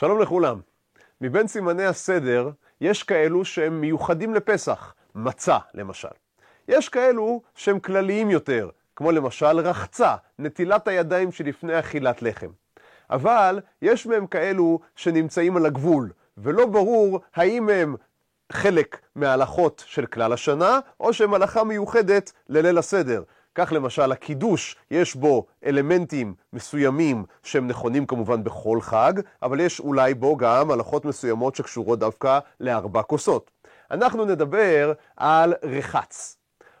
שלום לכולם. מבין סימני הסדר, יש כאלו שהם מיוחדים לפסח, מצה למשל. יש כאלו שהם כלליים יותר, כמו למשל רחצה, נטילת הידיים שלפני אכילת לחם. אבל יש מהם כאלו שנמצאים על הגבול, ולא ברור האם הם חלק מההלכות של כלל השנה, או שהם הלכה מיוחדת לליל הסדר. כך למשל הקידוש, יש בו אלמנטים מסוימים שהם נכונים כמובן בכל חג, אבל יש אולי בו גם הלכות מסוימות שקשורות דווקא לארבע כוסות. אנחנו נדבר על רחץ.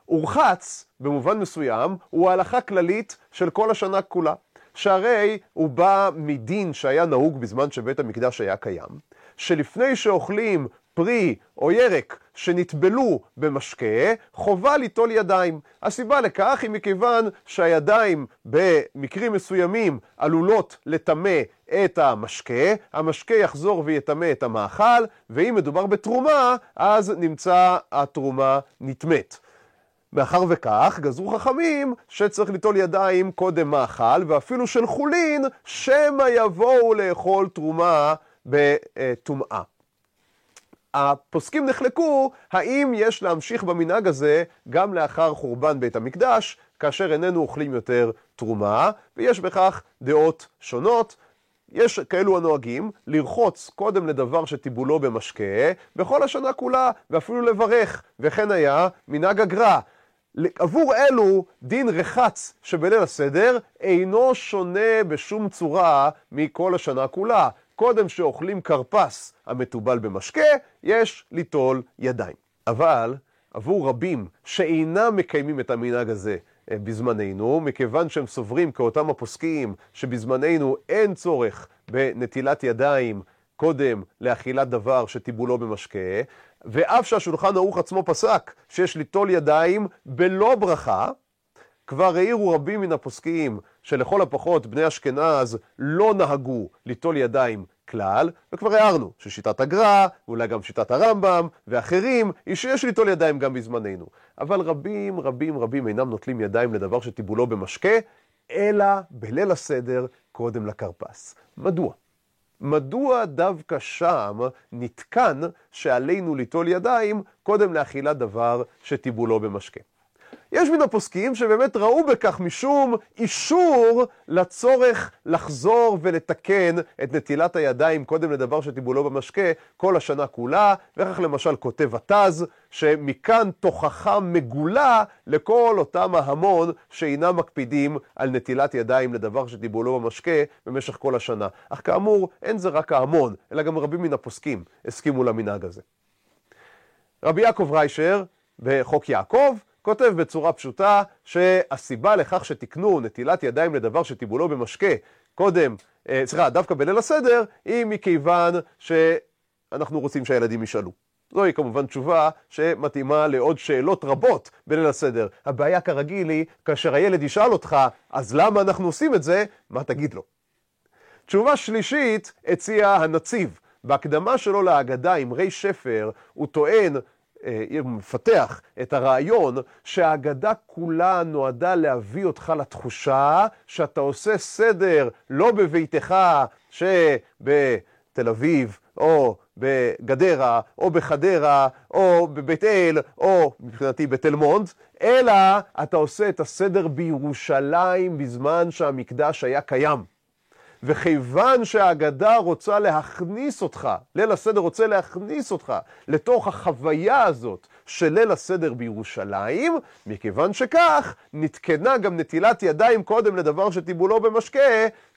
ורחץ, במובן מסוים, הוא ההלכה כללית של כל השנה כולה. שהרי הוא בא מדין שהיה נהוג בזמן שבית המקדש היה קיים, שלפני שאוכלים פרי או ירק שנטבלו במשקה, חובה ליטול ידיים. הסיבה לכך היא מכיוון שהידיים במקרים מסוימים עלולות לטמא את המשקה, המשקה יחזור ויטמא את המאכל, ואם מדובר בתרומה, אז נמצא התרומה נטמאת. מאחר וכך, גזרו חכמים שצריך ליטול ידיים קודם מאכל, ואפילו של חולין, שמא יבואו לאכול תרומה בטומאה. הפוסקים נחלקו האם יש להמשיך במנהג הזה גם לאחר חורבן בית המקדש, כאשר איננו אוכלים יותר תרומה, ויש בכך דעות שונות. יש כאלו הנוהגים לרחוץ קודם לדבר שטיבולו במשקה בכל השנה כולה, ואפילו לברך, וכן היה מנהג הגר"א. עבור אלו דין רחץ שבליל הסדר אינו שונה בשום צורה מכל השנה כולה. קודם שאוכלים כרפס המתובל במשקה, יש ליטול ידיים. אבל עבור רבים שאינם מקיימים את המנהג הזה אה, בזמננו, מכיוון שהם סוברים כאותם הפוסקים שבזמננו אין צורך בנטילת ידיים קודם לאכילת דבר שטיבולו במשקה, ואף שהשולחן ערוך עצמו פסק שיש ליטול ידיים בלא ברכה, כבר העירו רבים מן הפוסקים שלכל הפחות בני אשכנז לא נהגו ליטול ידיים כלל, וכבר הערנו ששיטת הגר"א, ואולי גם שיטת הרמב"ם ואחרים, היא שיש ליטול ידיים גם בזמננו. אבל רבים רבים רבים אינם נוטלים ידיים לדבר שטיבולו במשקה, אלא בליל הסדר קודם לכרפס. מדוע? מדוע דווקא שם נתקן שעלינו ליטול ידיים קודם לאכילת דבר שטיבולו במשקה? יש מן הפוסקים שבאמת ראו בכך משום אישור לצורך לחזור ולתקן את נטילת הידיים קודם לדבר שטיבולו במשקה כל השנה כולה, וכך למשל כותב התז, שמכאן תוכחה מגולה לכל אותם ההמון שאינם מקפידים על נטילת ידיים לדבר שטיבולו במשקה במשך כל השנה. אך כאמור, אין זה רק ההמון, אלא גם רבים מן הפוסקים הסכימו למנהג הזה. רבי יעקב ריישר, בחוק יעקב, כותב בצורה פשוטה שהסיבה לכך שתיקנו נטילת ידיים לדבר שטיבולו במשקה קודם, אה, סליחה, דווקא בליל הסדר, היא מכיוון שאנחנו רוצים שהילדים ישאלו. זוהי כמובן תשובה שמתאימה לעוד שאלות רבות בליל הסדר. הבעיה כרגיל היא, כאשר הילד ישאל אותך, אז למה אנחנו עושים את זה? מה תגיד לו? תשובה שלישית הציע הנציב. בהקדמה שלו להגדה עם רי שפר, הוא טוען מפתח את הרעיון שהאגדה כולה נועדה להביא אותך לתחושה שאתה עושה סדר לא בביתך שבתל אביב או בגדרה או בחדרה או בבית אל או מבחינתי בתל מונד, אלא אתה עושה את הסדר בירושלים בזמן שהמקדש היה קיים. וכיוון שהאגדה רוצה להכניס אותך, ליל הסדר רוצה להכניס אותך לתוך החוויה הזאת של ליל הסדר בירושלים, מכיוון שכך נתקנה גם נטילת ידיים קודם לדבר שטיבולו במשקה,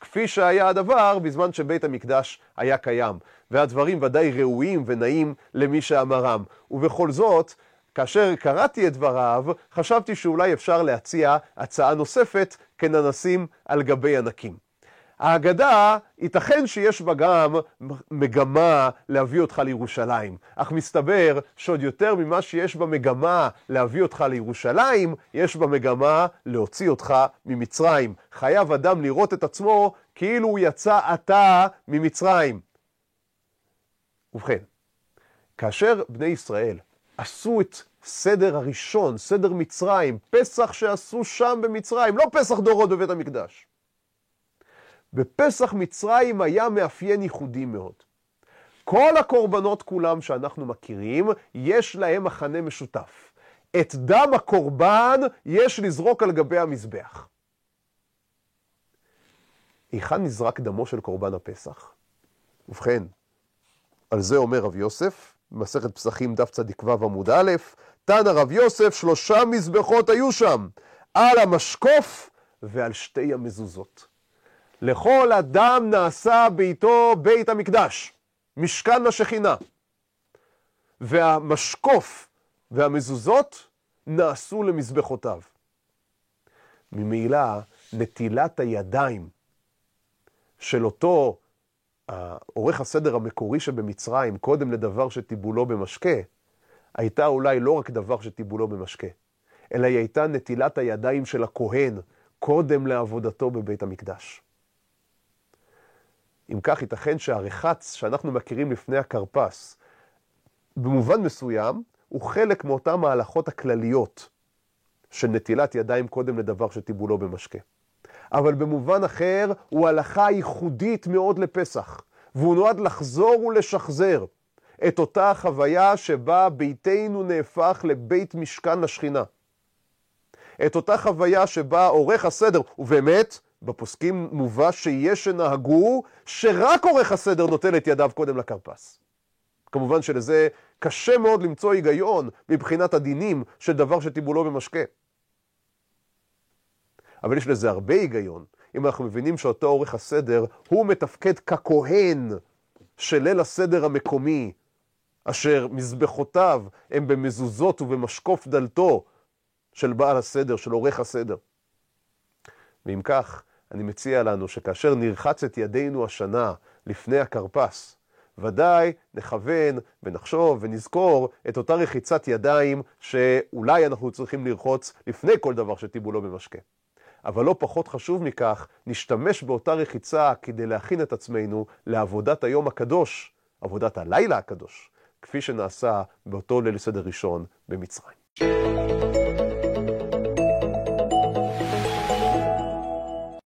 כפי שהיה הדבר בזמן שבית המקדש היה קיים. והדברים ודאי ראויים ונעים למי שאמרם. ובכל זאת, כאשר קראתי את דבריו, חשבתי שאולי אפשר להציע הצעה נוספת כננסים על גבי ענקים. ההגדה, ייתכן שיש בה גם מגמה להביא אותך לירושלים, אך מסתבר שעוד יותר ממה שיש בה מגמה להביא אותך לירושלים, יש בה מגמה להוציא אותך ממצרים. חייב אדם לראות את עצמו כאילו הוא יצא עתה ממצרים. ובכן, כאשר בני ישראל עשו את סדר הראשון, סדר מצרים, פסח שעשו שם במצרים, לא פסח דורות בבית המקדש. בפסח מצרים היה מאפיין ייחודי מאוד. כל הקורבנות כולם שאנחנו מכירים, יש להם מחנה משותף. את דם הקורבן יש לזרוק על גבי המזבח. היכן נזרק דמו של קורבן הפסח? ובכן, על זה אומר רב יוסף, במסכת פסחים דף צ"ו עמוד א', תנא רב יוסף, שלושה מזבחות היו שם, על המשקוף ועל שתי המזוזות. לכל אדם נעשה ביתו בית המקדש, משכן השכינה. והמשקוף והמזוזות נעשו למזבחותיו. ממילא נטילת הידיים של אותו עורך הסדר המקורי שבמצרים, קודם לדבר שטיבולו במשקה, הייתה אולי לא רק דבר שטיבולו במשקה, אלא היא הייתה נטילת הידיים של הכהן קודם לעבודתו בבית המקדש. אם כך, ייתכן שהרחץ שאנחנו מכירים לפני הכרפס, במובן מסוים, הוא חלק מאותן ההלכות הכלליות של נטילת ידיים קודם לדבר שטיבולו במשקה. אבל במובן אחר הוא הלכה ייחודית מאוד לפסח, והוא נועד לחזור ולשחזר את אותה חוויה שבה ביתנו נהפך לבית משכן לשכינה. את אותה חוויה שבה עורך הסדר, ובאמת, בפוסקים מובא שיש שנהגו שרק עורך הסדר נוטל את ידיו קודם לכרפס. כמובן שלזה קשה מאוד למצוא היגיון מבחינת הדינים של דבר שטיבולו במשקה. אבל יש לזה הרבה היגיון, אם אנחנו מבינים שאותו עורך הסדר הוא מתפקד ככהן של ליל הסדר המקומי, אשר מזבחותיו הם במזוזות ובמשקוף דלתו של בעל הסדר, של עורך הסדר. ואם כך, אני מציע לנו שכאשר נרחץ את ידינו השנה לפני הכרפס, ודאי נכוון ונחשוב ונזכור את אותה רחיצת ידיים שאולי אנחנו צריכים לרחוץ לפני כל דבר שטיבולו במשקה. אבל לא פחות חשוב מכך, נשתמש באותה רחיצה כדי להכין את עצמנו לעבודת היום הקדוש, עבודת הלילה הקדוש, כפי שנעשה באותו ליל סדר ראשון במצרים.